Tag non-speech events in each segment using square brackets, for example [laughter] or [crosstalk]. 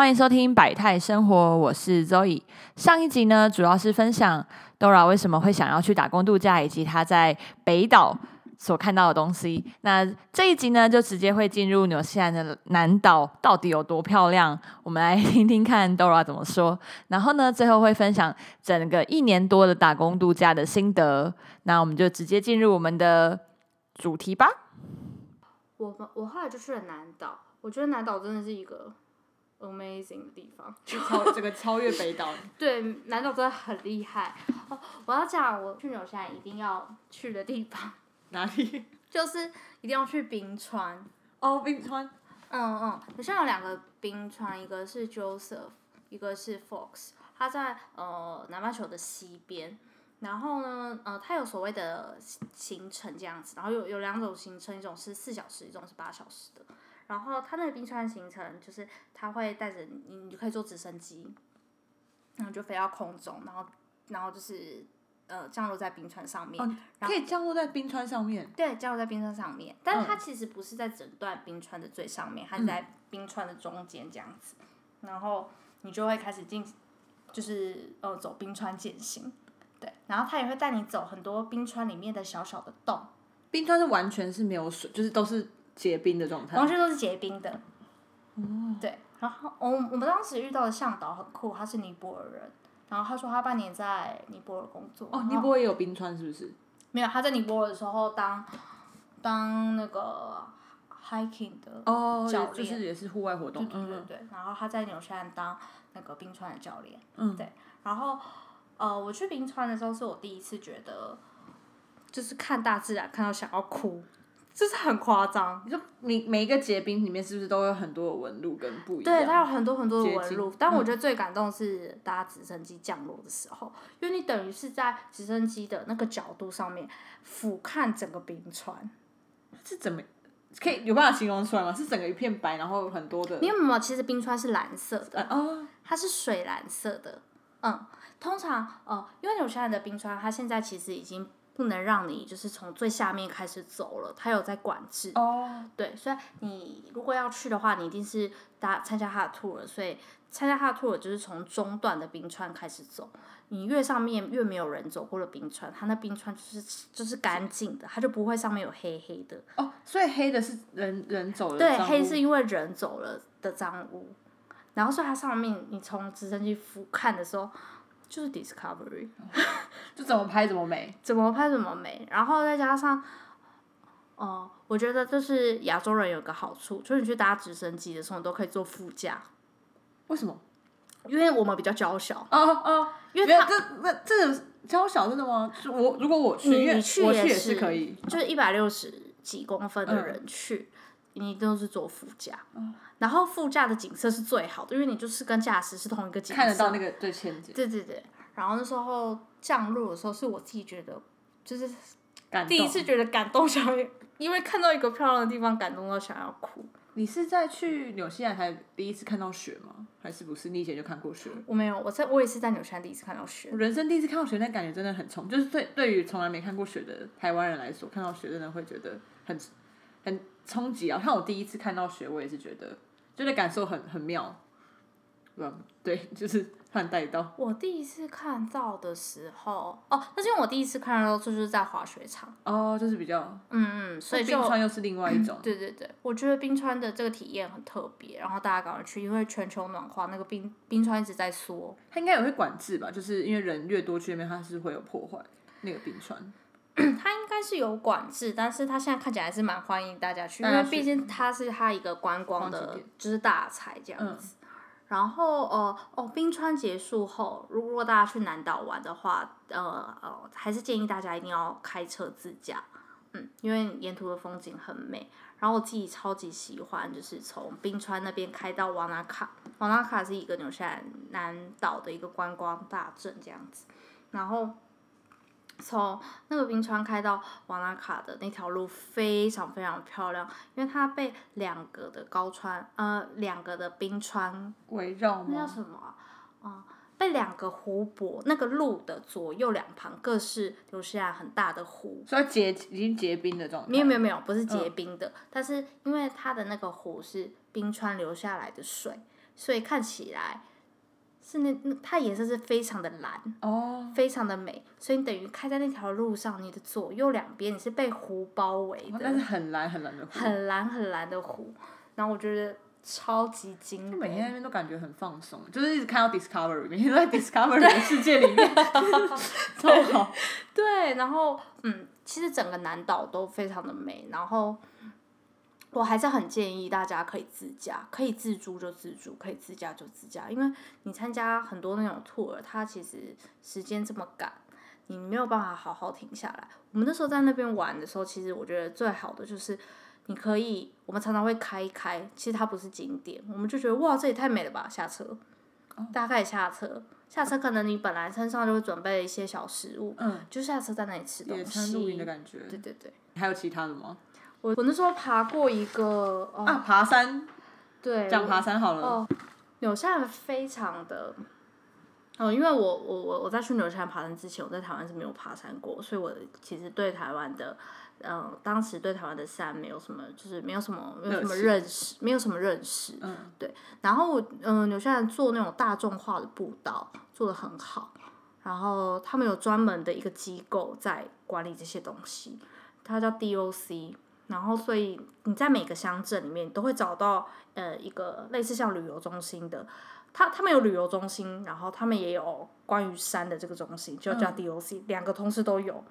欢迎收听百态生活，我是 Zoe。上一集呢，主要是分享 Dora 为什么会想要去打工度假，以及她在北岛所看到的东西。那这一集呢，就直接会进入纽西兰的南岛到底有多漂亮，我们来听听看 Dora 怎么说。然后呢，最后会分享整个一年多的打工度假的心得。那我们就直接进入我们的主题吧。我我后来就去了南岛，我觉得南岛真的是一个 amazing 的地方。超这个超越北岛，[laughs] 对，南岛真的很厉害。哦，我要讲我去纽西兰一定要去的地方，[laughs] 哪里？[laughs] 就是一定要去冰川。哦，冰川。嗯嗯，纽西兰有两个冰川，一个是 Joseph，一个是 Fox，它在呃南半球的西边。然后呢，呃，它有所谓的行程这样子，然后有有两种行程，一种是四小时，一种是八小时的。然后它那个冰川行程就是它会带着你，你就可以坐直升机，然后就飞到空中，然后然后就是呃降落在冰川上面。哦，可以降落在冰川上面。对，降落在冰川上面，但是它其实不是在整段冰川的最上面，它是在冰川的中间这样子。然后你就会开始进，就是呃走冰川践行。对，然后他也会带你走很多冰川里面的小小的洞。冰川是完全是没有水，就是都是结冰的状态。完全都是结冰的。哦。对，然后我我们当时遇到的向导很酷，他是尼泊尔人，然后他说他半年在尼泊尔工作。哦，尼泊尔也有冰川是不是？没有，他在尼泊尔的时候当当那个 hiking 的哦，教练，就是也是户外活动。对对对，然后他在纽西兰当那个冰川的教练。嗯。对，然后。呃，我去冰川的时候是我第一次觉得，就是看大自然看到想要哭，就是很夸张。你说你每一个结冰里面是不是都有很多的纹路跟不一样？对，它有很多很多的纹路。但我觉得最感动是搭直升机降落的时候，因为你等于是在直升机的那个角度上面俯瞰整个冰川。是怎么可以有办法形容出来吗？是整个一片白，然后很多的。你有没有，其实冰川是蓝色的。哦。它是水蓝色的，嗯。通常，呃，因为纽西兰的冰川，它现在其实已经不能让你就是从最下面开始走了，它有在管制。哦。对，所以你如果要去的话，你一定是搭参加它的 tour，所以参加它的 tour 就是从中段的冰川开始走。你越上面越没有人走过的冰川，它那冰川就是就是干净的，它就不会上面有黑黑的。哦，所以黑的是人人走了。对，黑是因为人走了的脏污。然后，所以它上面你从直升机俯瞰的时候。就是 discovery，[laughs] 就怎么拍怎么美，怎么拍怎么美。然后再加上，哦，我觉得就是亚洲人有个好处，就是你去搭直升机的时候，你都可以坐副驾。为什么？因为我们比较娇小。哦哦，因为这那这个娇小真的吗？我如果我去，你去也是可以，就是一百六十几公分的人去。你都是坐副驾，然后副驾的景色是最好的，因为你就是跟驾驶是同一个景色，看得到那个最前景。对对对，然后那时候降落的时候，是我自己觉得就是第一次觉得感动，想因为看到一个漂亮的地方，感动到想要哭。你是在去纽西兰才第一次看到雪吗？还是不是？你以前就看过雪？我没有，我在我也是在纽西兰第一次看到雪。人生第一次看到雪，那感觉真的很冲，就是对对于从来没看过雪的台湾人来说，看到雪真的会觉得很。很冲击啊！像我第一次看到雪，我也是觉得，就那感受很很妙，嗯对，就是很带到。我第一次看到的时候，哦，那是因为我第一次看到就是在滑雪场。哦，就是比较，嗯嗯，所以冰川又是另外一种。对对对，我觉得冰川的这个体验很特别，然后大家赶快去，因为全球暖化，那个冰冰川一直在缩。它应该也会管制吧？就是因为人越多去那边，它是会有破坏那个冰川。[clears throat] 它应该是有管制，但是它现在看起来还是蛮欢迎大家去，因为毕竟它是它一个观光的，就是大彩这样子。然后呃哦，冰川结束后，如果大家去南岛玩的话，呃呃，还是建议大家一定要开车自驾，嗯，因为沿途的风景很美。然后我自己超级喜欢，就是从冰川那边开到瓦纳卡，瓦纳卡是一个纽西兰南岛的一个观光大镇这样子，然后。从那个冰川开到瓦纳卡的那条路非常非常漂亮，因为它被两个的高川呃两个的冰川围绕，那叫什么啊？被两个湖泊，那个路的左右两旁各是留下很大的湖，所以结已经结冰的状态。没有没有没有，不是结冰的，但是因为它的那个湖是冰川流下来的水。所以看起来是那那它颜色是非常的蓝哦，非常的美，所以你等于开在那条路上，你的左右两边你是被湖包围的，但是很蓝很蓝的湖，很蓝很蓝的湖，然后我觉得超级惊每天。那边都感觉很放松，就是一直看到 Discovery，每天都在 Discovery 的世界里面，[laughs] 超好。对，然后嗯，其实整个南岛都非常的美，然后我还是很建议大家可以自驾，可以自助就自助，可以自驾就自驾，因为你参加很多那种 tour，它其实时间这么赶，你没有办法好好停下来。我们那时候在那边玩的时候，其实我觉得最好的就是。你可以，我们常常会开一开，其实它不是景点，我们就觉得哇，这也太美了吧，下车，大家可以下车，下车可能你本来身上就会准备一些小食物，嗯，就下车在那里吃东野餐露营的西。感觉。对对对，还有其他的吗？我我那时候爬过一个，哦、啊，爬山，对，讲爬山好了。哦，纽西兰非常的，哦，因为我我我我在去纽西兰爬山之前，我在台湾是没有爬山过，所以我其实对台湾的，嗯、当时对台湾的山没有什么，就是没有什么没有什么认识，没有什么认识。嗯，对。然后我嗯，纽西兰做那种大众化的步道做的很好，然后他们有专门的一个机构在管理这些东西，它叫 DOC。然后，所以你在每个乡镇里面，都会找到呃一个类似像旅游中心的，他他们有旅游中心，然后他们也有关于山的这个中心，就叫 DOC，、两个同时都有。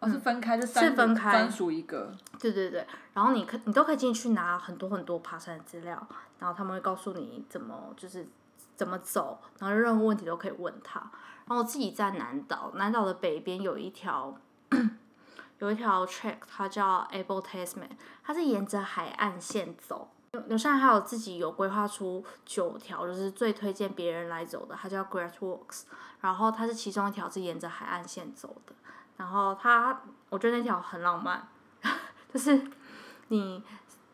哦，是分开，是三个分开专属一个。对对对，然后你可你都可以进去拿很多很多爬山的资料，然后他们会告诉你怎么就是怎么走，然后任何问题都可以问他。然后我自己在南岛，南岛的北边有一条有一条 track，它叫 Able Tasman，它是沿着海岸线走。纽纽西兰还有自己有规划出九条，就是最推荐别人来走的，它叫 Great Walks，然后它是其中一条是沿着海岸线走的。然后它，我觉得那条很浪漫，[laughs] 就是你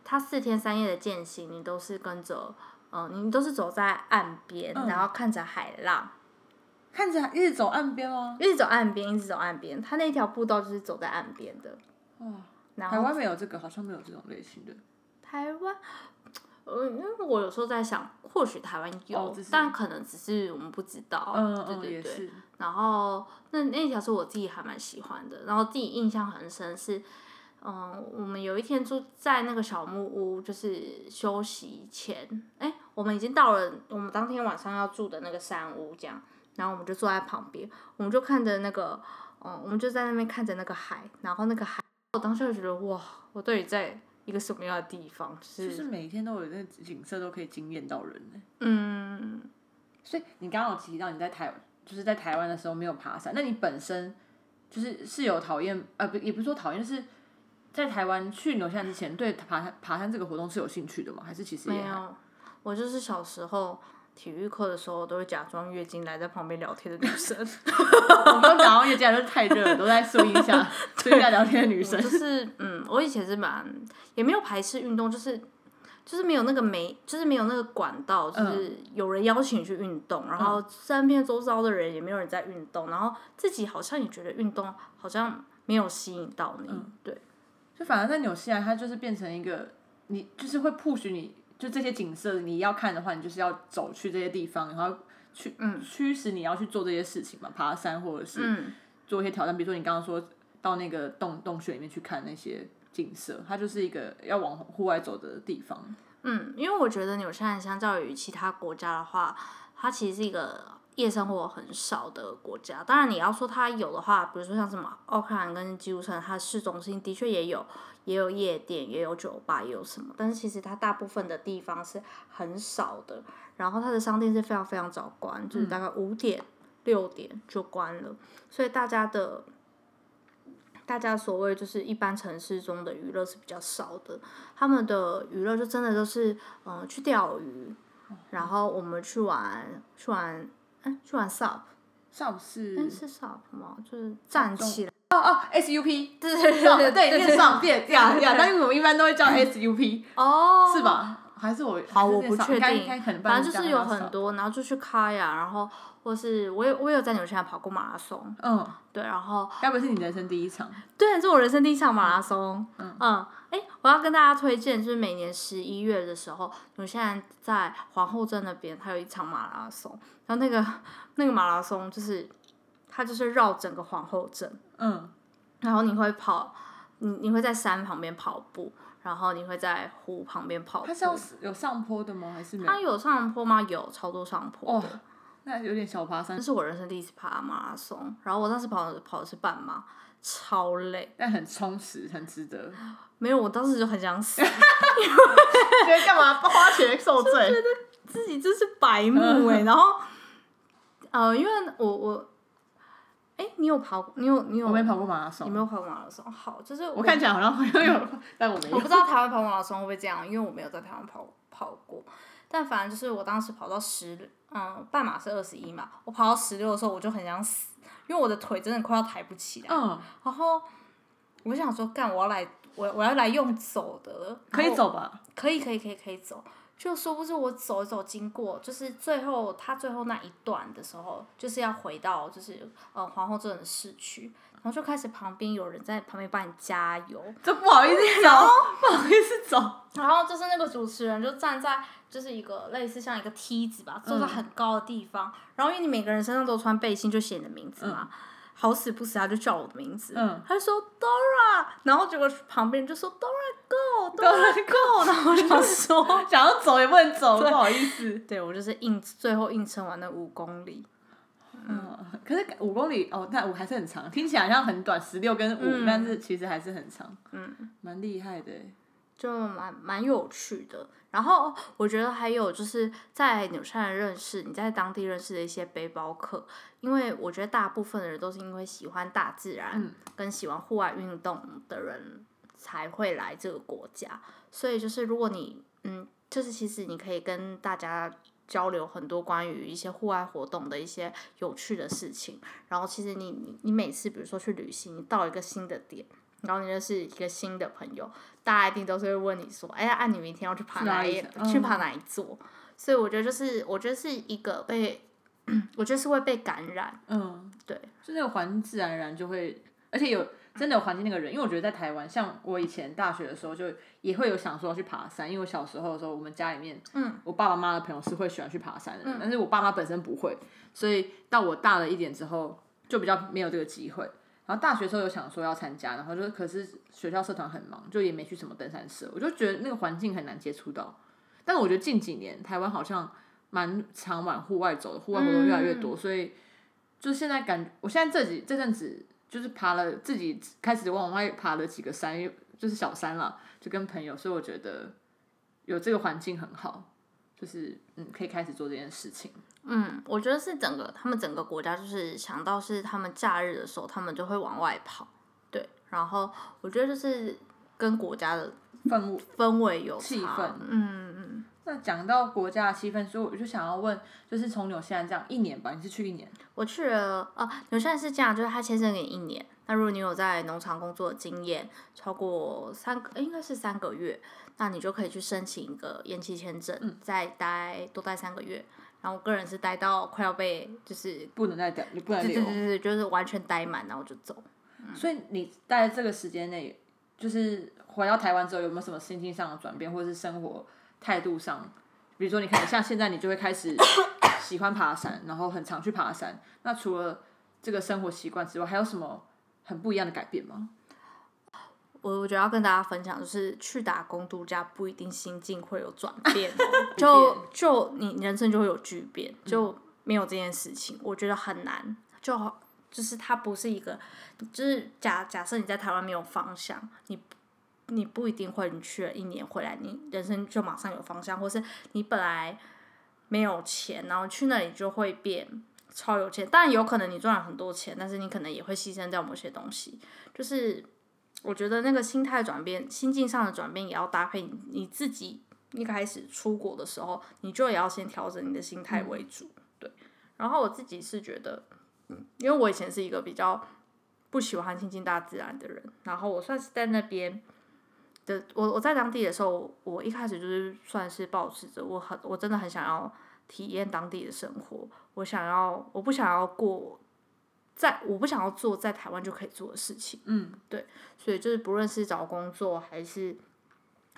它四天三夜的践行，你都是跟着，嗯、你都是走在岸边，嗯然后看着海浪，看着一直走岸边吗？一直走岸边，一直走岸边。它那条步道就是走在岸边的。哇，然后台湾没有这个，好像没有这种类型的。台湾，呃，因为我有时候在想，或许台湾有，哦但可能只是我们不知道。嗯嗯，对对对。然后那那条是我自己还蛮喜欢的，然后自己印象很深是，嗯，我们有一天住在那个小木屋，就是休息前，哎，我们已经到了我们当天晚上要住的那个山屋，这样，然后我们就坐在旁边，我们就看着那个，嗯，我们就在那边看着那个海，然后那个海，我当时就觉得哇，我到底在一个什么样的地方，就就是是每天都有那景色都可以惊艳到人呢。嗯，所以你刚刚有提到你在台，就是在台湾的时候没有爬山，那你本身就是是有讨厌，呃，不，也不是说讨厌，就是在台湾去纽西兰之前，对爬山爬山这个活动是有兴趣的吗？还是其实也还没有，我就是小时候。体育课的时候，都会假装月经来在旁边聊天的女生。[laughs] 我们都讲到夜竟然就是太热了，都在树荫下 [laughs] 树荫下聊天的女生。就是嗯，我以前是蛮也没有排斥运动，就是就是没有那个没，就是没有那个管道，就是有人邀请你去运动，然后身边周遭的人也没有人在运动，然后自己好像也觉得运动好像没有吸引到你，对，就反而在纽西兰，它就是变成一个你就是会 push 你，就这些景色你要看的话，你就是要走去这些地方，然后去驱使你要去做这些事情嘛，爬山或者是嗯做一些挑战，比如说你刚刚说到那个洞洞穴里面去看那些景色，它就是一个要往户外走的地方。嗯，因为我觉得纽西兰相较于其他国家的话，它其实是一个夜生活很少的国家。当然，你要说它有的话，比如说像什么奥克兰跟基督城，它市中心的确也有，也有夜店，也有酒吧，也有什么。但是其实它大部分的地方是很少的。然后它的商店是非常非常早关，就是大概五点、六点就关了，所以大家的。大家所谓就是一般城市中的娱乐是比较少的，他们的娱乐就真的都是，嗯、去钓鱼，然后我们去玩去玩，哎、去玩 SUP，SUP 是哎、是 SUP 吗？就是站起来，哦哦 SUP，对对对上对对对念上变呀呀，但是我们一般都会叫 [laughs] SUP，哦，是？吧？还是我好，我不确定，反正就是有很多，然后就去开呀，然后或是我有我有在纽西兰跑过马拉松，嗯，对，然后该不是你人生第一场？对，是我人生第一场马拉松，嗯。嗯，哎，我要跟大家推荐，就是每年十一月的时候，纽西兰在皇后镇那边，它有一场马拉松，然后那个那个马拉松就是它就是绕整个皇后镇，嗯，然后你会跑，你你会在山旁边跑步。然后你会在湖旁边跑步。它是要有上坡的吗？还是没有？它有上坡吗？有超多上坡。哦，那有点小爬山。这是我人生第一次爬马拉松，然后我当时跑的跑的是半马，超累。但很充实，很值得。[laughs] 没有，我当时就很想死。[laughs] 觉得干嘛花钱受罪？觉得自己真是白目哎。[laughs] 然后，呃，因为我我。哎，你有跑？你有你有？我没跑过马拉松。你没有跑过马拉松？好，就是我看起来好像好像有，[laughs] 但我没有。我不知道台湾跑马拉松会不会这样，因为我没有在台湾跑跑过。但反正就是我当时跑到十，嗯，半马是二十一嘛，我跑到十六的时候我就很想死，因为我的腿真的快要抬不起来。嗯。然后我就想说，干，我要来，我我要来用走的了。可以走吧？可以可以可以可以走。就说不是我走一走经过，就是最后他最后那一段的时候，就是要回到就是呃皇后镇的市区，然后就开始旁边有人在旁边帮你加油，[laughs] 就不好意思走，不好意思走。然后就是那个主持人就站在就是一个类似像一个梯子吧，坐在很高的地方，然后因为你每个人身上都穿背心，就写你的名字嘛。好死不死，他就叫我的名字，他就说 Dora，然后结果旁边就说 Dora go，Dora go，[laughs] 然后我想说 [laughs] 想要走也不能走，不好意思。[laughs] 对我就是硬最后硬撑完那五公里。嗯，可是五公里哦，那五还是很长，听起来好像很短，十六跟五，但是其实还是很长。嗯，蛮厉害的。就蛮蛮有趣的，然后我觉得还有就是在纽西兰认识你在当地认识的一些背包客，因为我觉得大部分的人都是因为喜欢大自然跟喜欢户外运动的人才会来这个国家，所以就是如果你嗯，就是其实你可以跟大家交流很多关于一些户外活动的一些有趣的事情，然后其实你你你每次比如说去旅行，你到一个新的点。然后你就是一个新的朋友，大家一定都是会问你说：“哎呀，按你明天要去爬哪一去爬哪一座？”所以我觉得就是，我觉得是一个被，我觉得是会被感染。嗯，对，就那个环境自然而然就会，而且有真的有环境那个人，因为我觉得在台湾，像我以前大学的时候，就也会有想说要去爬山，因为我小时候的时候，我们家里面，嗯，我爸爸妈妈的朋友是会喜欢去爬山的，但是我爸妈本身不会，所以到我大了一点之后，就比较没有这个机会。然后大学时候有想说要参加，然后就可是学校社团很忙，就也没去什么登山社。我就觉得那个环境很难接触到。但是我觉得近几年台湾好像蛮常往户外走的，户外活动越来越多，所以就现在感，我现在这几这阵子就是爬了自己开始往外爬了几个山，就是小山了，就跟朋友，所以我觉得有这个环境很好，就是嗯可以开始做这件事情。嗯，我觉得是整个他们整个国家就是想到是他们假日的时候，他们就会往外跑，对。然后我觉得就是跟国家的氛围氛围有气氛，嗯嗯。那讲到国家的气氛，所以我就想要问，就是从纽西兰这样一年吧，你是去一年？我去了啊，纽西兰是这样，就是他签证给你一年。那如果你有在农场工作的经验超过三个，应该是三个月，那你就可以去申请一个延期签证，再待多待三个月。然后我个人是待到快要被就是不能再待，你不能留，对对对，就是完全待满，然后就走。所以你在这个时间内，就是回到台湾之后，有没有什么心境上的转变，或者是生活态度上？比如说，你可能像现在，你就会开始 [coughs] 喜欢爬山，然后很常去爬山。那除了这个生活习惯之外，还有什么很不一样的改变吗？我我觉得要跟大家分享，就是去打工度假不一定心境会有转 [laughs] 变，就就你人生就会有巨变，就没有这件事情，我觉得很难。就就是它不是一个，就是假假设你在台湾没有方向，你你不一定会你去了一年回来，你人生就马上有方向，或是你本来没有钱，然后去那里就会变超有钱。当然有可能你赚了很多钱，但是你可能也会牺牲掉某些东西，就是。我觉得那个心态转变、心境上的转变，也要搭配你你自己一开始出国的时候，你就也要先调整你的心态为主。对，然后我自己是觉得，嗯，因为我以前是一个比较不喜欢亲近大自然的人，然后我算是在那边的我我在当地的时候，我一开始就是算是保持着我很我真的很想要体验当地的生活，我想要我不想要过在我不想要做在台湾就可以做的事情，嗯，对，所以就是不论是找工作还是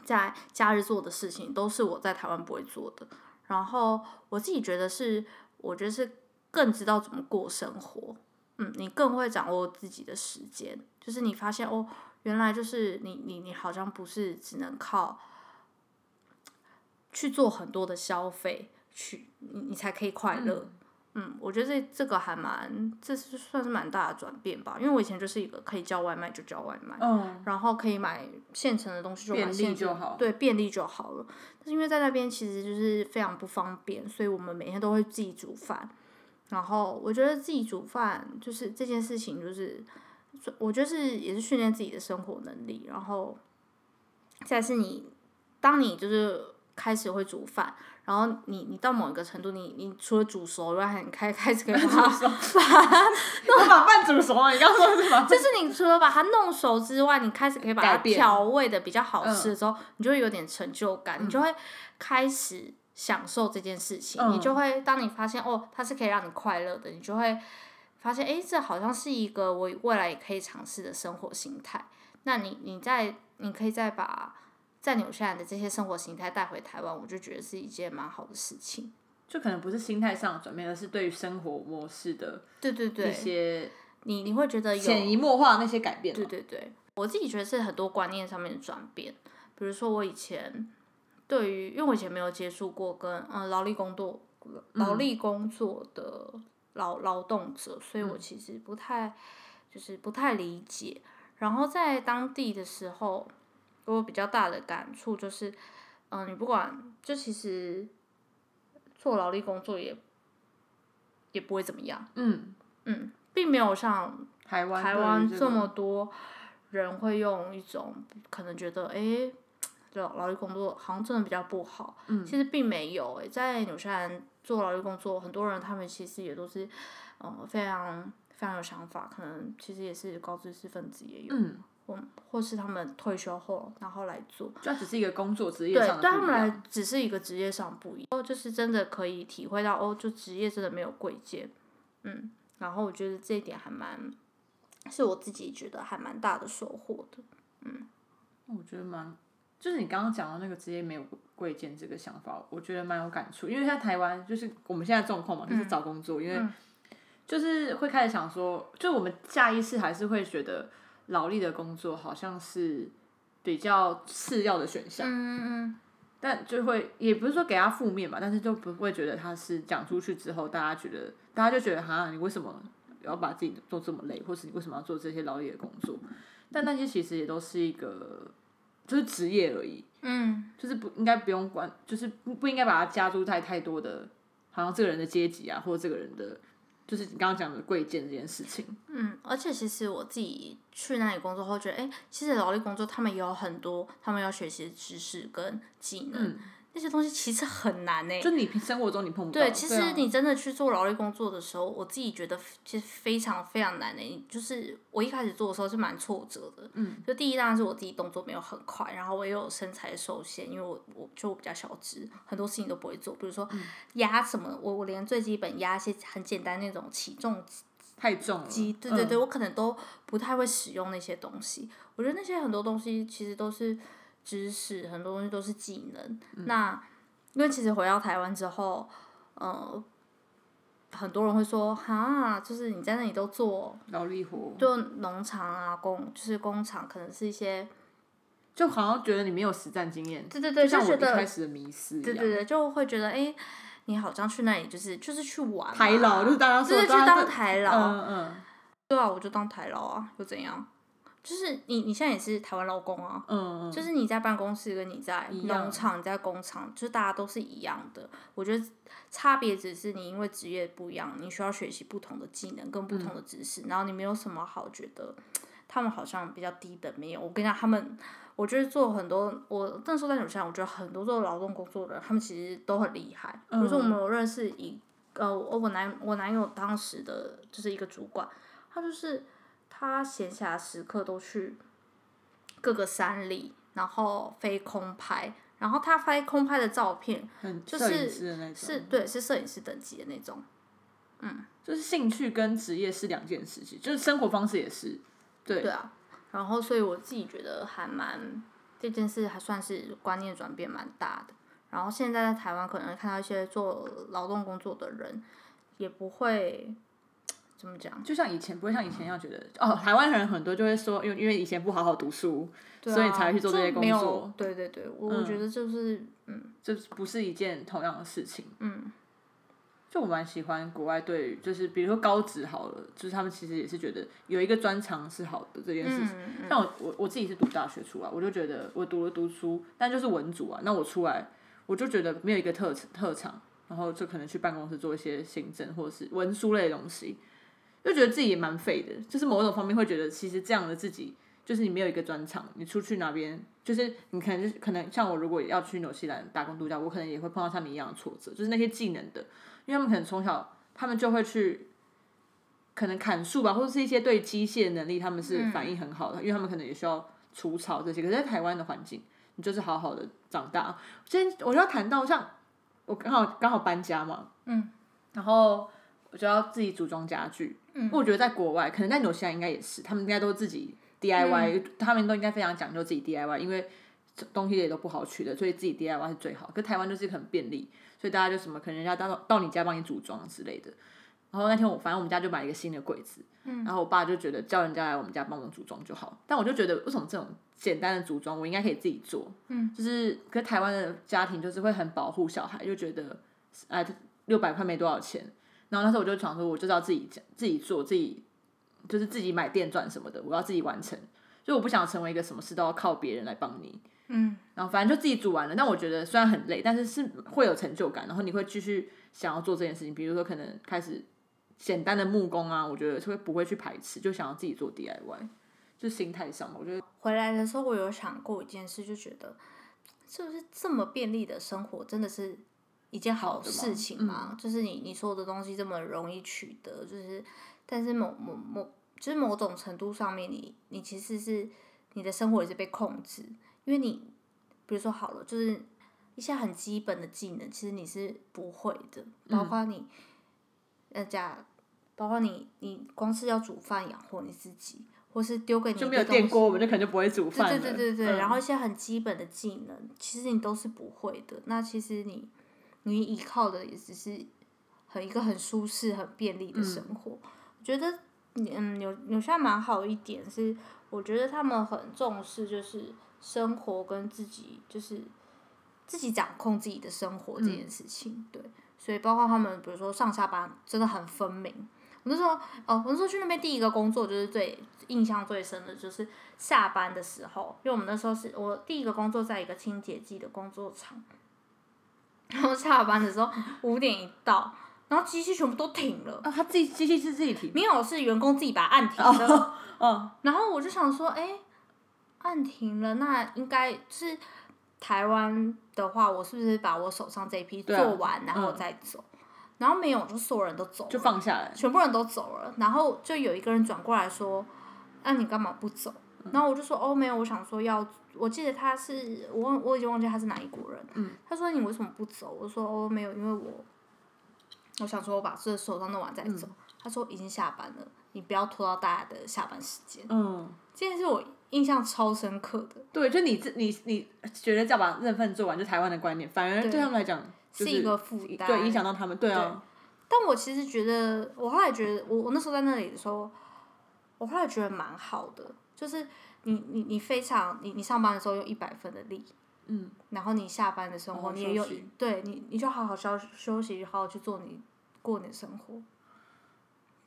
在假日做的事情，都是我在台湾不会做的。然后我自己觉得是，我觉得是更知道怎么过生活，嗯，你更会掌握自己的时间，就是你发现哦。原来就是你你你好像不是只能靠去做很多的消费，去你你才可以快乐。嗯，我觉得这这个还蛮，这是算是蛮大的转变吧。因为我以前就是一个可以叫外卖就叫外卖，然后可以买现成的东西就买现成，对，便利就好了。但是因为在那边其实就是非常不方便，所以我们每天都会自己煮饭。然后我觉得自己煮饭就是这件事情就是。我觉得是也是训练自己的生活能力，然后再是你，当你就是开始会煮饭，然后你你到某一个程度，你你除了煮熟，然后你开 [laughs] 开始可以 [laughs] 把它 [laughs] 我把饭煮熟了。你刚说什么？就是你除了把它弄熟之外，你开始可以把它调味的比较好吃的时候，你就会有点成就感，你就会开始享受这件事情，你就会当你发现哦，它是可以让你快乐的，你就会。发现哎，这好像是一个我未来也可以尝试的生活形态。那你，你再，你可以再把在纽西兰的这些生活形态带回台湾，我就觉得是一件蛮好的事情。就可能不是心态上的转变，而是对于生活模式的对对对一些你你会觉得潜移默化那些改变。对对对，我自己觉得是很多观念上面的转变。比如说我以前对于，因为我以前没有接触过跟嗯劳力工作劳力工作的。劳劳动者，所以我其实不太，就是不太理解。然后在当地的时候，给我比较大的感触就是，嗯，你不管，就其实做劳力工作也也不会怎么样。嗯嗯，并没有像台湾台湾这么多人会用一种可能觉得，哎，劳劳力工作好像真的比较不好。嗯，其实并没有。哎，在纽西兰。做劳力工作，很多人他们其实也都是，嗯，非常非常有想法，可能其实也是高知识分子也有，或或是他们退休后然后来做，就只是一个工作职业上对，对他们来只是一个职业上不一样，就是真的可以体会到哦，就职业真的没有贵贱，嗯，然后我觉得这一点还蛮，是我自己觉得还蛮大的收获的，嗯，我觉得蛮。就是你刚刚讲的那个职业没有贵贱这个想法，我觉得蛮有感触。因为在台湾，就是我们现在状况嘛，就是找工作，因为就是会开始想说，就我们下意识还是会觉得劳力的工作好像是比较次要的选项。嗯嗯嗯。但就会也不是说给他负面吧，但是就不会觉得他是讲出去之后，大家觉得大家就觉得哈，你为什么要把自己做这么累，或是你为什么要做这些劳力的工作？但那些其实也都是一个。就是职业而已，嗯，就是不应该不用管，就是不不应该把它加注在太多的，好像这个人的阶级啊，或者这个人的，就是你刚刚讲的贵贱这件事情。嗯，而且其实我自己去那里工作后，觉得哎，其实劳力工作他们也有很多他们要学习的知识跟技能。那些东西其实很难呢，就你平生活中你碰不到。对，其实你真的去做劳力工作的时候，我自己觉得其实非常非常难的。就是我一开始做的时候是蛮挫折的。嗯。就第一当然是我自己动作没有很快，然后我也有身材受限，因为我我就我比较小只，很多事情都不会做。比如说压什么，我我连最基本压一些很简单那种起重太重机，对对对，我可能都不太会使用那些东西。我觉得那些很多东西其实都是。知识很多东西都是技能，那因为其实回到台湾之后，呃，很多人会说，哈，就是你在那里都做劳力活，就农场啊，工就是工厂，可能是一些，就好像觉得你没有实战经验，对对对，就像我一开始的迷失对对对，就会觉得，哎，你好像去那里就是就是去玩，台劳就是大家说，就是去当台劳，嗯嗯，对啊，我就当台劳啊，又怎样？就是你，你现在也是台湾劳工啊，嗯就是你在办公室跟你在农场、你在工厂，就是大家都是一样的。我觉得差别只是你因为职业不一样，你需要学习不同的技能跟不同的知识，然后你没有什么好觉得他们好像比较低等，没有。我跟你讲，他们，我觉得做很多，我那时候在纽西兰，我觉得很多做劳动工作的人，他们其实都很厉害。比如说我们有认识一，呃，我我男我男友当时的就是一个主管，他就是。他闲暇时刻都去各个山里，然后飞空拍，然后他拍空拍的照片很就是是对是摄影师等级的那种，嗯。就是兴趣跟职业是两件事情，就是生活方式也是，对。对啊，然后所以我自己觉得还蛮这件事还算是观念转变蛮大的。然后现在在台湾可能看到一些做劳动工作的人，也不会怎么讲，就像以前不会像以前一样觉得哦，台湾人很多就会说，因为因为以前不好好读书，对啊所以才会去做这些就没有工作，对对对，我我觉得就是嗯这不是一件同样的事情。嗯就我蛮喜欢国外对于，就是比如说高职好了，就是他们其实也是觉得有一个专长是好的这件事情。嗯像我我我自己是读大学出来，我就觉得我读了读书，但就是文组啊，那我出来我就觉得没有一个特特长，然后就可能去办公室做一些行政或者是文书类的东西，就觉得自己也蛮废的，就是某种方面会觉得其实这样的自己。就是你没有一个专长，你出去哪边，就是你可能就是可能像我，如果要去纽西兰打工度假，我可能也会碰到像你一样的挫折，就是那些技能的，因为他们可能从小他们就会去，可能砍树吧，或者是一些对机械能力他们是反应很好的，因为他们可能也需要除草这些。可是，在台湾的环境，你就是好好的长大。今天我就要谈到像我刚好刚好搬家嘛，嗯，然后我就要自己组装家具。嗯，我觉得在国外，可能在纽西兰应该也是，他们应该都自己 DIY，、他们都应该非常讲究自己 DIY，因为东西也都不好取的，所以自己 DIY 是最好。可台湾就是很便利，所以大家就什么可能人家到到你家帮你组装之类的。然后那天我反正我们家就买了一个新的柜子，然后我爸就觉得叫人家来我们家帮我组装就好。但我就觉得为什么这种简单的组装我应该可以自己做？嗯，就是跟台湾的家庭就是会很保护小孩，就觉得哎六百块没多少钱。然后那时候我就想说，我就是要自己自己做，自己就是自己买电钻什么的，我要自己完成。就我不想成为一个什么事都要靠别人来帮你。嗯，然后反正就自己煮完了，但我觉得虽然很累，但是是会有成就感，然后你会继续想要做这件事情。比如说可能开始简单的木工啊，我觉得会不会去排斥，就想要自己做 DIY，就是心态上嘛。我觉得回来的时候我有想过一件事，就觉得是不是这么便利的生活真的是一件好事情嘛？就是你你所有的东西这么容易取得，就是但是某某某就是某种程度上面你，你其实是你的生活也是被控制，因为你比如说好了，就是一些很基本的技能，其实你是不会的，包括你呃假，包括你你光是要煮饭养活你自己。或是丢给你就没有电锅，我们就可能就不会煮饭对对对对对，嗯然后一些很基本的技能，其实你都是不会的。那其实你你依靠的也只是很一个很舒适、很便利的生活。我觉得嗯，纽纽西兰蛮好一点是，我觉得他们很重视就是生活跟自己就是自己掌控自己的生活这件事情。对，所以包括他们比如说上下班真的很分明。我那时候哦，我那时候去那边第一个工作就是最印象最深的就是下班的时候，因为我们那时候是我第一个工作在一个清洁剂的工作场，然后下班的时候五点一到，然后机器全部都停了，啊，他自己机器是自己停，没有是员工自己把它按停的，嗯，然后我就想说，哎、按停了，那应该是台湾的话，我是不是把我手上这一批做完，然后再走？然后没有，就所有人都走了，就放下来，全部人都走了，然后就有一个人转过来说：“那、你干嘛不走？”然后我就说：“哦，没有，我想说要，我记得他是我忘我已经忘记他是哪一国人。嗯他说：“你为什么不走？”我说：“哦，没有，因为我我想说我把这手上弄完再走。他说：“已经下班了，你不要拖到大家的下班时间。嗯，”这件事我印象超深刻的，对，就你自你你觉得只要把这份做完，就台湾的观念，反而对他们来讲就是一个负担，对影响到他们，对啊，但我其实觉得，我后来觉得，我我那时候在那里的时候，我后来觉得蛮好的，就是你你你非常你你上班的时候用一百分的力，嗯，然后你下班的生好好你也有对你你就好好休休息，好好去做你过你的生活。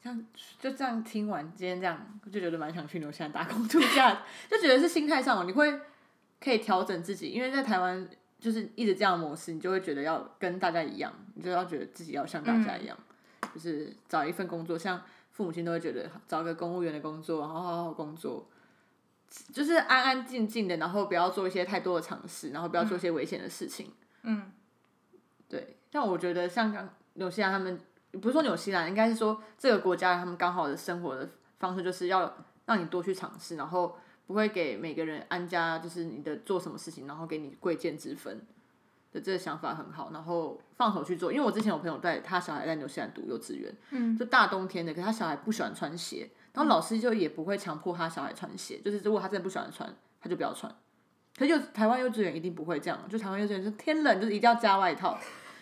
这样就这样听完今天这样，就觉得蛮想去纽西兰打工度假，就觉得是心态上，你会可以调整自己，因为在台湾就是一直这样的模式，你就会觉得要跟大家一样，你就要觉得自己要像大家一样，就是找一份工作，像父母亲都会觉得找个公务员的工作，然后好好工作。就是安安静静的，然后不要做一些太多的尝试，然后不要做一些危险的事情。嗯，对，但我觉得像刚纽西兰他们，不是说纽西兰，应该是说这个国家他们刚好的生活的方式就是要让你多去尝试，然后不会给每个人安家，就是你的做什么事情，然后给你贵贱之分的这个想法很好，然后放手去做。因为我之前有朋友带他小孩在纽西兰读幼稚园，嗯，就大冬天的，可他小孩不喜欢穿鞋，然后老师就也不会强迫他小孩穿鞋，就是如果他真的不喜欢穿，他就不要穿。可幼台湾幼稚园一定不会这样，就台湾幼稚园就天冷就是一定要加外套，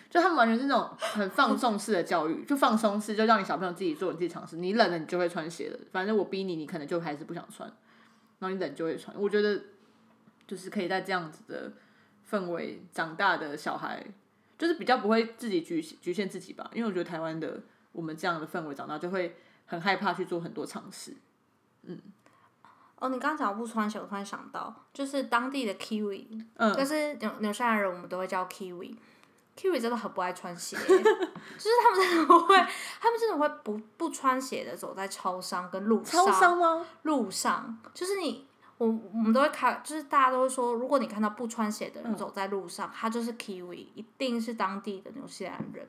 就他们完全是那种很放纵式的教育，就放松式，就让你小朋友自己做，你自己尝试。你冷了你就会穿鞋了，反正我逼你，你可能就还是不想穿。然后你冷就会穿，我觉得就是可以在这样子的氛围长大的小孩，就是比较不会自己局局限自己吧。因为我觉得台湾的我们这样的氛围长大，就会很害怕去做很多尝试。嗯。哦，你刚刚讲不穿鞋，我突然想到，就是当地的 Kiwi，嗯，就是纽纽西兰人，我们都会叫 Kiwi。Kiwi 真的很不爱穿鞋，就是他们真的会，他们真的会不不穿鞋的走在超商跟路上。超商吗？路上，就是你，我我们都会看，就是大家都会说，如果你看到不穿鞋的人走在路上，他就是 Kiwi，一定是当地的纽西兰人。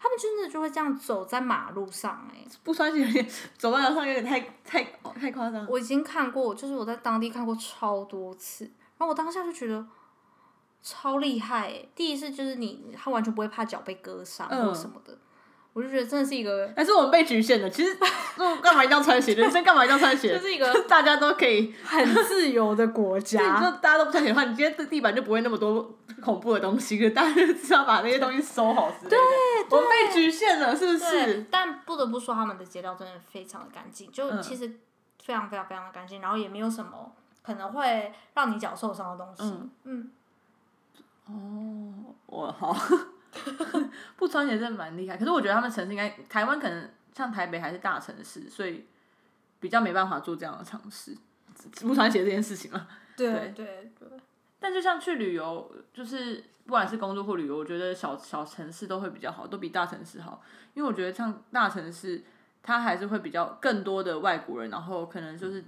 他们真的就会这样走在马路上，哎，不穿鞋有点走在路上有点太太太夸张。我已经看过，就是我在当地看过超多次，然后我当下就觉得。超厉害！第一次就是你，他完全不会怕脚被割伤或什么的，我就觉得真的是一个。还是我们被局限的？其实，那干嘛一定要穿鞋？人生干嘛一定要穿鞋？就是一个大家都可以很自由的国 [laughs] 家。就大家都不穿鞋的话，你今天这地板就不会那么多恐怖的东西。可大家就知道把那些东西收好之类的。对，我们被局限了，是不是？但不得不说，他们的街道真的非常的干净，就其实非常非常非常的干净，然后也没有什么可能会让你脚受伤的东西。嗯。哦，我好，[laughs] 不穿鞋真的蛮厉害。可是我觉得他们城市应该，台湾可能像台北还是大城市，所以比较没办法做这样的尝试，不穿鞋这件事情嘛。[laughs] 对对对。但就像去旅游，就是不管是工作或旅游，我觉得小小城市都会比较好，都比大城市好。因为我觉得像大城市，它还是会比较更多的外国人，然后可能就是。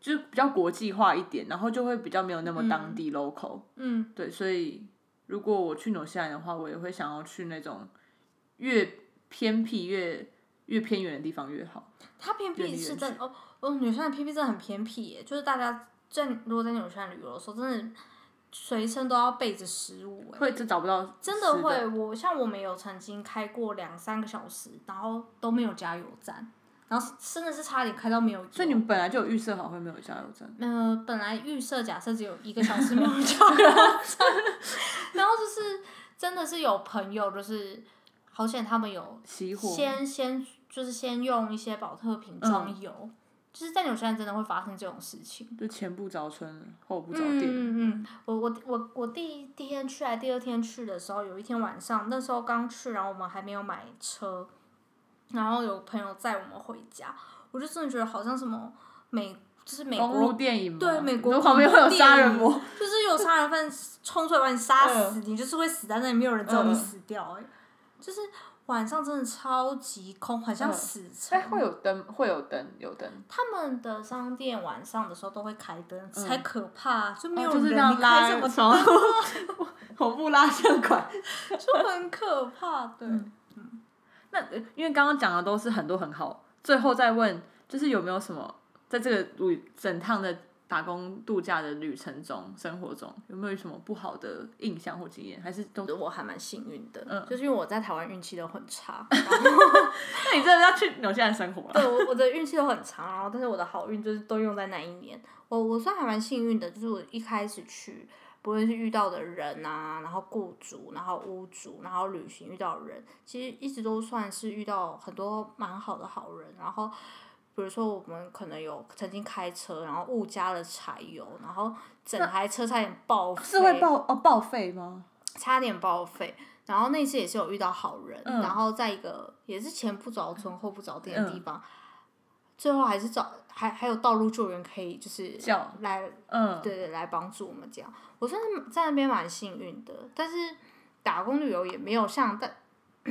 就是比较国际化一点，然后就会比较没有那么当地 local。嗯，对，所以如果我去纽西兰的话，我也会想要去那种越偏僻越越偏远的地方越好。它偏僻是真哦哦，纽西兰偏僻真的很偏僻耶，就是大家在如果在纽西兰旅游的时候，真的随身都要备着食物会就找不到。真的会，我像我们有曾经开过两三个小时，然后都没有加油站。然后真的是差点开到没有，所以你们本来就有预设好会没有加油站。呃，本来预设假设只有一个小时没有 [laughs] 加油站，真的是有朋友就是好险他们有先先就是先用一些保特瓶装油，就是在纽西兰真的会发生这种事情。就前不着村后不着店。嗯嗯，我我我我第一天去还第二天去的时候，有一天晚上那时候刚去，然后我们还没有买车。然后有朋友载我们回家，我就真的觉得好像什么美，就是美国电影对美国旁边会有杀人魔，[laughs] 就是有杀人犯冲出来把你杀死，你就是会死在那里，没有人知道你死掉哎，就是晚上真的超级空，好像死城。哎，会有灯，会有灯，有灯。他们的商店晚上的时候都会开灯，才可怕，就没有人拉什么灯，[laughs] 恐怖拉线款，就很可怕，对。那因为刚刚讲的都是很多很好，最后再问，就是有没有什么在这个旅整趟的打工度假的旅程中、生活中，有没有什么不好的印象或经验？还是都我还蛮幸运的，嗯，就是因为我在台湾运气都很差。[laughs] 那你真的要去纽西兰生活了？对，我我的运气都很差，然后但是我的好运就是都用在那一年。我我算还蛮幸运的，就是我一开始去。不论是遇到的人啊，然后雇主，然后屋主，然后旅行遇到人，其实一直都算是遇到很多蛮好的好人。然后，比如说我们可能有曾经开车，然后误加了柴油，然后整台车差点报废。是会报哦报废吗？差点报废。然后那次也是有遇到好人，然后在一个也是前不着村后不着店的地方，最后还是找还还有道路救援可以就是来，嗯，对对，来帮助我们这样。我算是在那边蛮幸运的，但是打工旅游也没有像但，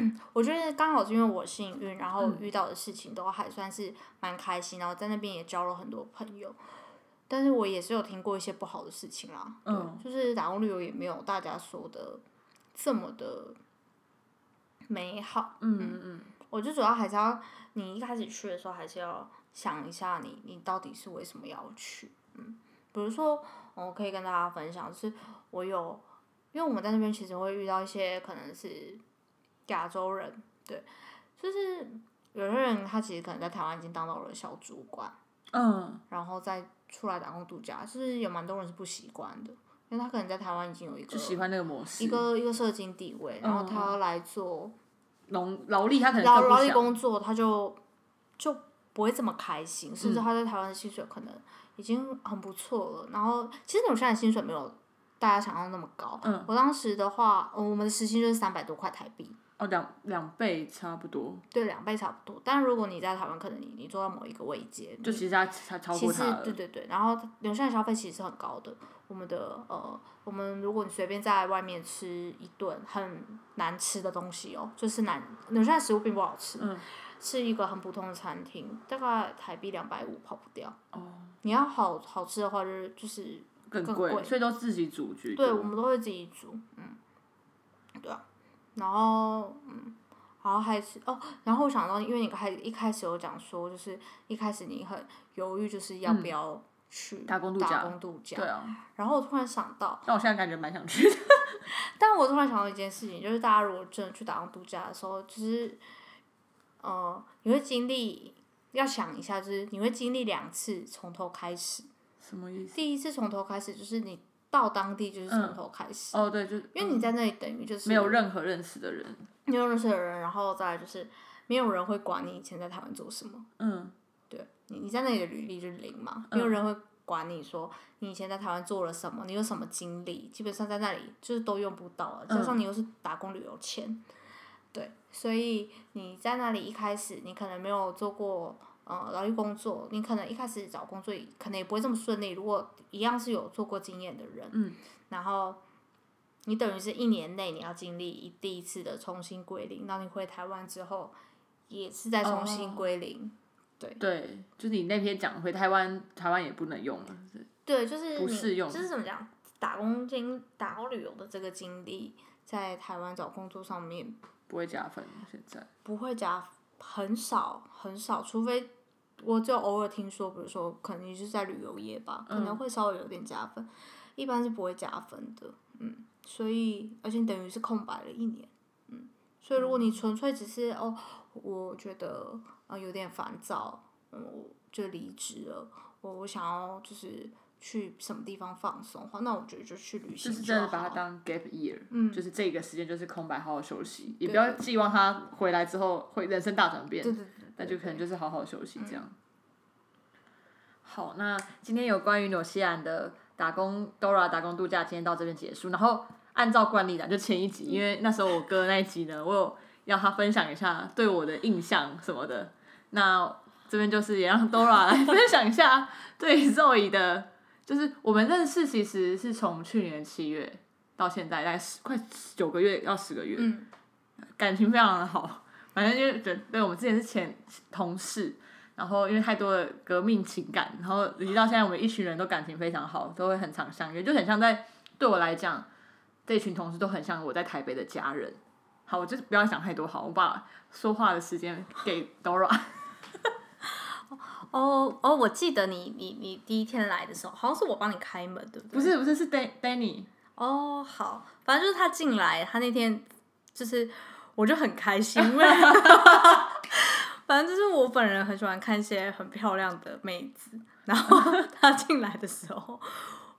[clears throat] 我觉得刚好是因为我幸运，然后遇到的事情都还算是蛮开心，然后在那边也交了很多朋友，但是我也是有听过一些不好的事情啦，嗯，就是打工旅游也没有大家说的这么的美好，嗯嗯，我就主要还是要你一开始去的时候还是要。想一下你你到底是为什么要去，嗯，比如说我可以跟大家分享，就是我有，因为我们在那边其实会遇到一些可能是亚洲人，对，就是有些人他其实可能在台湾已经当到了小主管，嗯，然后再出来打工度假，就是有蛮多人是不习惯的，因为他可能在台湾已经有一个就喜欢那个模式，一个一个社经地位，然后他要来做农劳力，他可能劳劳力工作，他就就不会这么开心，甚至他在台湾的薪水可能已经很不错了。然后其实纽西兰的薪水没有大家想象那么高，嗯。我当时的话，呃我们的时薪就是三百多块台币，哦两两倍差不多，对，两倍差不多。但如果你在台湾，可能你你做到某一个位阶，就其实它它超其实过他了对，对对，然后纽西兰消费其实是很高的。我们的呃，我们如果你随便在外面吃一顿很难吃的东西哦，就是难纽西兰食物并不好吃，嗯是一个很普通的餐厅，大概台币两百五跑不掉。哦，你要好好吃的话，就是就是更贵，更贵所以都自己煮居对，我。们都会自己煮，嗯，对啊，然后嗯，然后还是哦，然后我想到，因为你开一开始有讲说，就是一开始你很犹豫，就是要不要去嗯打工度假打工度假，对啊，然后我突然想到，但我现在感觉蛮想去的。[laughs] 但我突然想到一件事情，就是大家如果真的去打工度假的时候，就是，呃，你会经历，要想一下，就是你会经历两次从头开始。什么意思？第一次从头开始，就是你到当地就是从头开始，哦，对，就因为你在那里等于就是没有任何认识的人。没有认识的人，然后再来就是没有人会管你以前在台湾做什么。嗯，对你，你在那里的履历就是零嘛，没有人会管你说你以前在台湾做了什么，你有什么经历，基本上在那里就是都用不到了。加上你又是打工旅游签，对，所以你在那里一开始你可能没有做过呃劳力工作，你可能一开始找工作可能也不会这么顺利。如果一样是有做过经验的人，嗯，然后你等于是一年内你要经历一第一次的重新归零，然后你回台湾之后也是在重新哦归零。对对，就是你那天讲回台湾，台湾也不能用了。对，就是不适用就是怎么讲，打工经打工旅游的这个经历，在台湾找工作上面不会加分，现在。不会加很少很少，除非我就偶尔听说，比如说可能你是在旅游业吧，可能会稍微有点加分，一般是不会加分的，嗯，所以而且等于是空白了一年，嗯，所以如果你纯粹只是哦，我觉得呃有点烦躁，嗯，我就离职了，我我想要就是去什么地方放松的话，那我觉得就去旅行就是真的把它。当 gap year，嗯。就是这个时间就是空白，好好休息，也不要寄望他回来之后会人生大转变，对对对，那就可能就是好好休息这样。好，那今天有关于纽西兰的打工 Dora 打工度假，今天到这边结束。然后按照惯例啦，就前一集，因为那时候我哥那一集呢，我有要他分享一下对我的印象什么的。那这边就是也让 Dora 来分享一下对 Zoe 的，就是我们认识其实是从去年七月到现在，大概十快九个月，要十个月。嗯感情非常的好，反正就是对对我们之前是前同事，然后因为太多的革命情感，然后以及到现在我们一群人都感情非常好，都会很常相约，就很像在对我来讲，这一群同事都很像我在台北的家人。好，我就不要想太多，好，我把说话的时间给 Dora。[laughs] 哦哦，我记得你你你第一天来的时候，好像是我帮你开门，对不对？不是不是是 Dan Danny，哦，好，反正就是他进来，他那天就是我就很开心，因为 [laughs] 反正就是我本人很喜欢看一些很漂亮的妹子，然后 [laughs] 她进来的时候，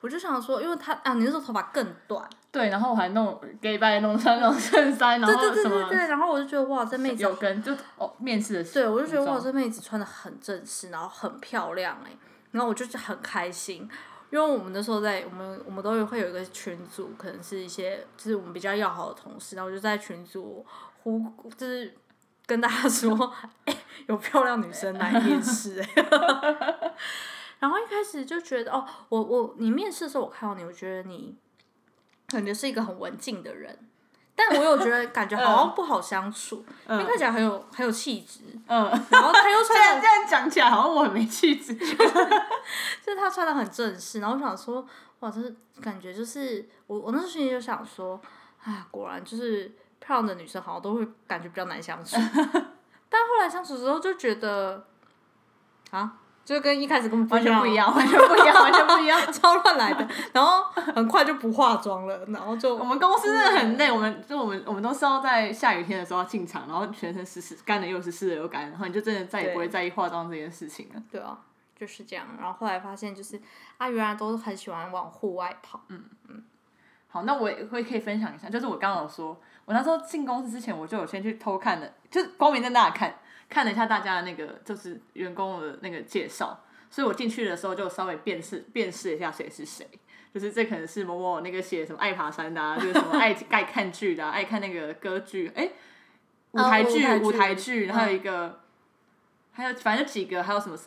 我就想说，因为他啊，你那时候头发更短，对，然后我还弄 gay 拜弄穿那种衬衫，然对对对后什么对对，然后我就觉得哇，这妹子有跟就哦面试的时对，我就觉得哇，这妹子穿的很正式，然后很漂亮哎、然后我就是很开心，因为我们那时候在我们我们都有会有一个群组，可能是一些就是我们比较要好的同事，然后我就在群组呼就是跟大家说，[laughs] 哎、有漂亮女生来面试哎、[laughs] 然后一开始就觉得哦，我我你面试的时候我看到你，我觉得你感觉是一个很文静的人。但我有觉得感觉好像不好相处，因为看起来很有很有气质，嗯，[laughs] 然后他又这穿这样讲起来好像我很没气质。就是他穿的很正式，然后我想说，哇，这是感觉就是我我那时候心里就想说，哎，果然就是漂亮的女生好像都会感觉比较难相处，但后来相处之后就觉得啊，就跟一开始根本完全不一样，完全不一样，完全不一样，超乱来的。然后很快就不化妆了，然后就我们公司真的很累，我们就我们我们都是要在下雨天的时候进场，然后全身湿湿干的又是湿的又干，然后你就真的再也不会在意化妆这件事情了。对啊，就是这样。然后后来发现就是啊，原来都很喜欢往户外跑。嗯嗯。好，那我也会可以分享一下，就是我刚刚有说，我那时候进公司之前，我就有先去偷看的，就是光明正大看。看了一下大家的那个就是员工的那个介绍，所以我进去的时候就稍微辨识辨识一下谁是谁，就是这可能是某某那个写什么爱爬山的啊，就是什么爱 [laughs] 爱看剧的，爱看那个歌剧，哎，舞台剧舞台剧，然后有一个，还有反正就几个，还有什么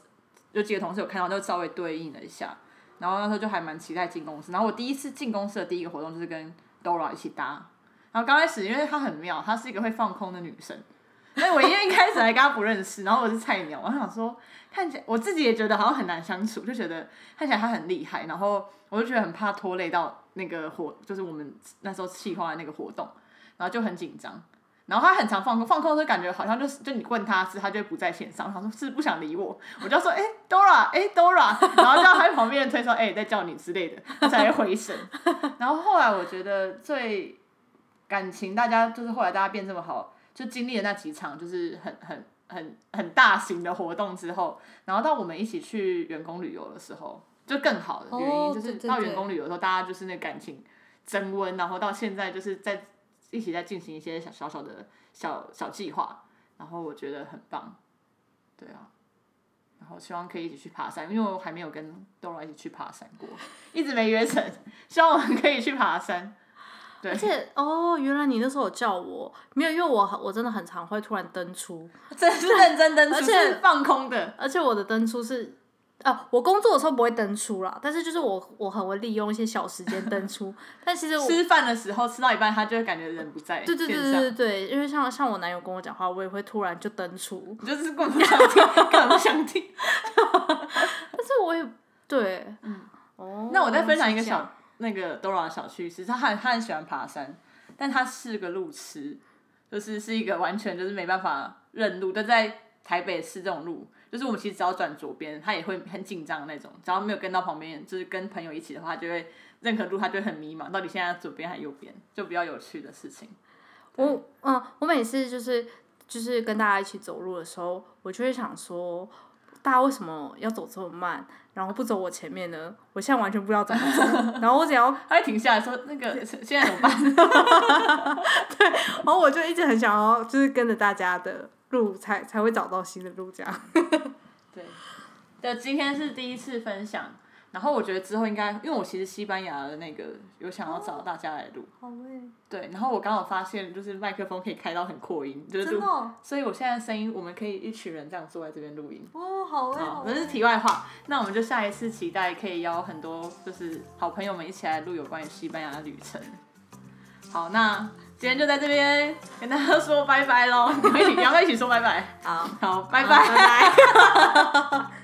有几个同事有看到，就稍微对应了一下，然后那时候就还蛮期待进公司，然后我第一次进公司的第一个活动就是跟 Dora 一起搭，然后刚开始因为她很妙，她是一个会放空的女生。所以我因为一开始还跟她不认识，然后我是菜鸟，我想说看起来我自己也觉得好像很难相处，就觉得看起来她很厉害，然后我就觉得很怕拖累到那个活，就是我们那时候计划的那个活动，然后就很紧张。然后他很常放空，放空就感觉好像就是就你问他是，他就不在线上，他说是不想理我，我就说哎 Dora 哎 Dora，然后叫他旁边推说哎在叫你之类的，他才回神。[laughs] 然后后来我觉得最感情大家就是后来大家变这么好。就经历了那几场，就是很很很很大型的活动之后，然后到我们一起去员工旅游的时候，就更好的原因就是到员工旅游的时候，大家就是那感情增温，然后到现在就是在一起在进行一些小小小的小小计划，然后我觉得很棒，对啊，然后希望可以一起去爬山，因为我还没有跟豆豆一起去爬山过，一直没约成，希望我们可以去爬山。而且哦，原来你那时候有叫我，没有，因为我我真的很常会突然登出，[laughs] 真是认真登出，而且放空的，而且我的登出是，啊，我工作的时候不会登出啦，但是就是我我很会利用一些小时间登出，[laughs] 但其实吃饭的时候吃到一半，他就会感觉人不在，对对对对对对，因为像像我男友跟我讲话，我也会突然就登出，就是根本不想听，根本不想听，[laughs] 但是我也对，嗯，哦，那我再分享一个小。那个 Dora 的小趣事，他很他很喜欢爬山，但他是个路痴，就是是一个完全就是没办法认路。但在台北市这种路，就是我们其实只要转左边，他也会很紧张那种。只要没有跟到旁边，就是跟朋友一起的话，就会任何路他就会很迷茫，到底现在左边还是右边，就比较有趣的事情。我嗯，我每次就是就是跟大家一起走路的时候，我就会想说。大家为什么要走这么慢，然后不走我前面呢？我现在完全不知道怎么走。然后我只要 [laughs] 他停下来说：“那个现在怎么办？” [laughs] 对，然后我就一直很想要，就是跟着大家的路，才才会找到新的路这样。[laughs] 对，就今天是第一次分享。然后我觉得之后应该，因为我其实西班牙的那个有想要找大家来录，好诶。对，然后我刚好发现就是麦克风可以开到很扩音，就是录，所以我现在声音我们可以一群人这样坐在这边录音。哦，好诶。好，这是题外话。那我们就下一次期待可以邀很多就是好朋友们一起来录有关于西班牙的旅程。好，那今天就在这边跟大家说拜拜喽，[laughs] 你们一起，两个一起说拜拜。好，好，拜拜，拜拜。